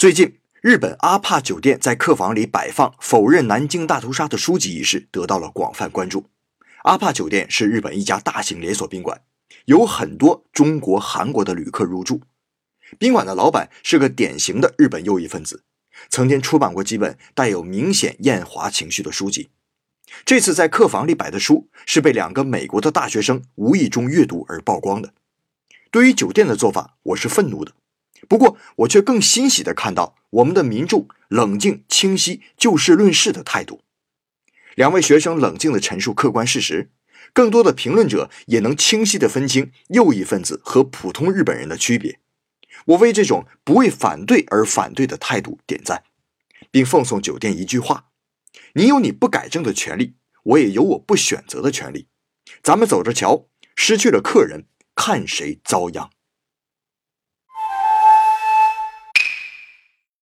最近，日本阿帕酒店在客房里摆放否认南京大屠杀的书籍一事得到了广泛关注。阿帕酒店是日本一家大型连锁宾馆，有很多中国、韩国的旅客入住。宾馆的老板是个典型的日本右翼分子，曾经出版过几本带有明显厌华情绪的书籍。这次在客房里摆的书是被两个美国的大学生无意中阅读而曝光的。对于酒店的做法，我是愤怒的。不过，我却更欣喜地看到我们的民众冷静、清晰、就事论事的态度。两位学生冷静地陈述客观事实，更多的评论者也能清晰地分清右翼分子和普通日本人的区别。我为这种不为反对而反对的态度点赞，并奉送酒店一句话：你有你不改正的权利，我也有我不选择的权利。咱们走着瞧，失去了客人，看谁遭殃。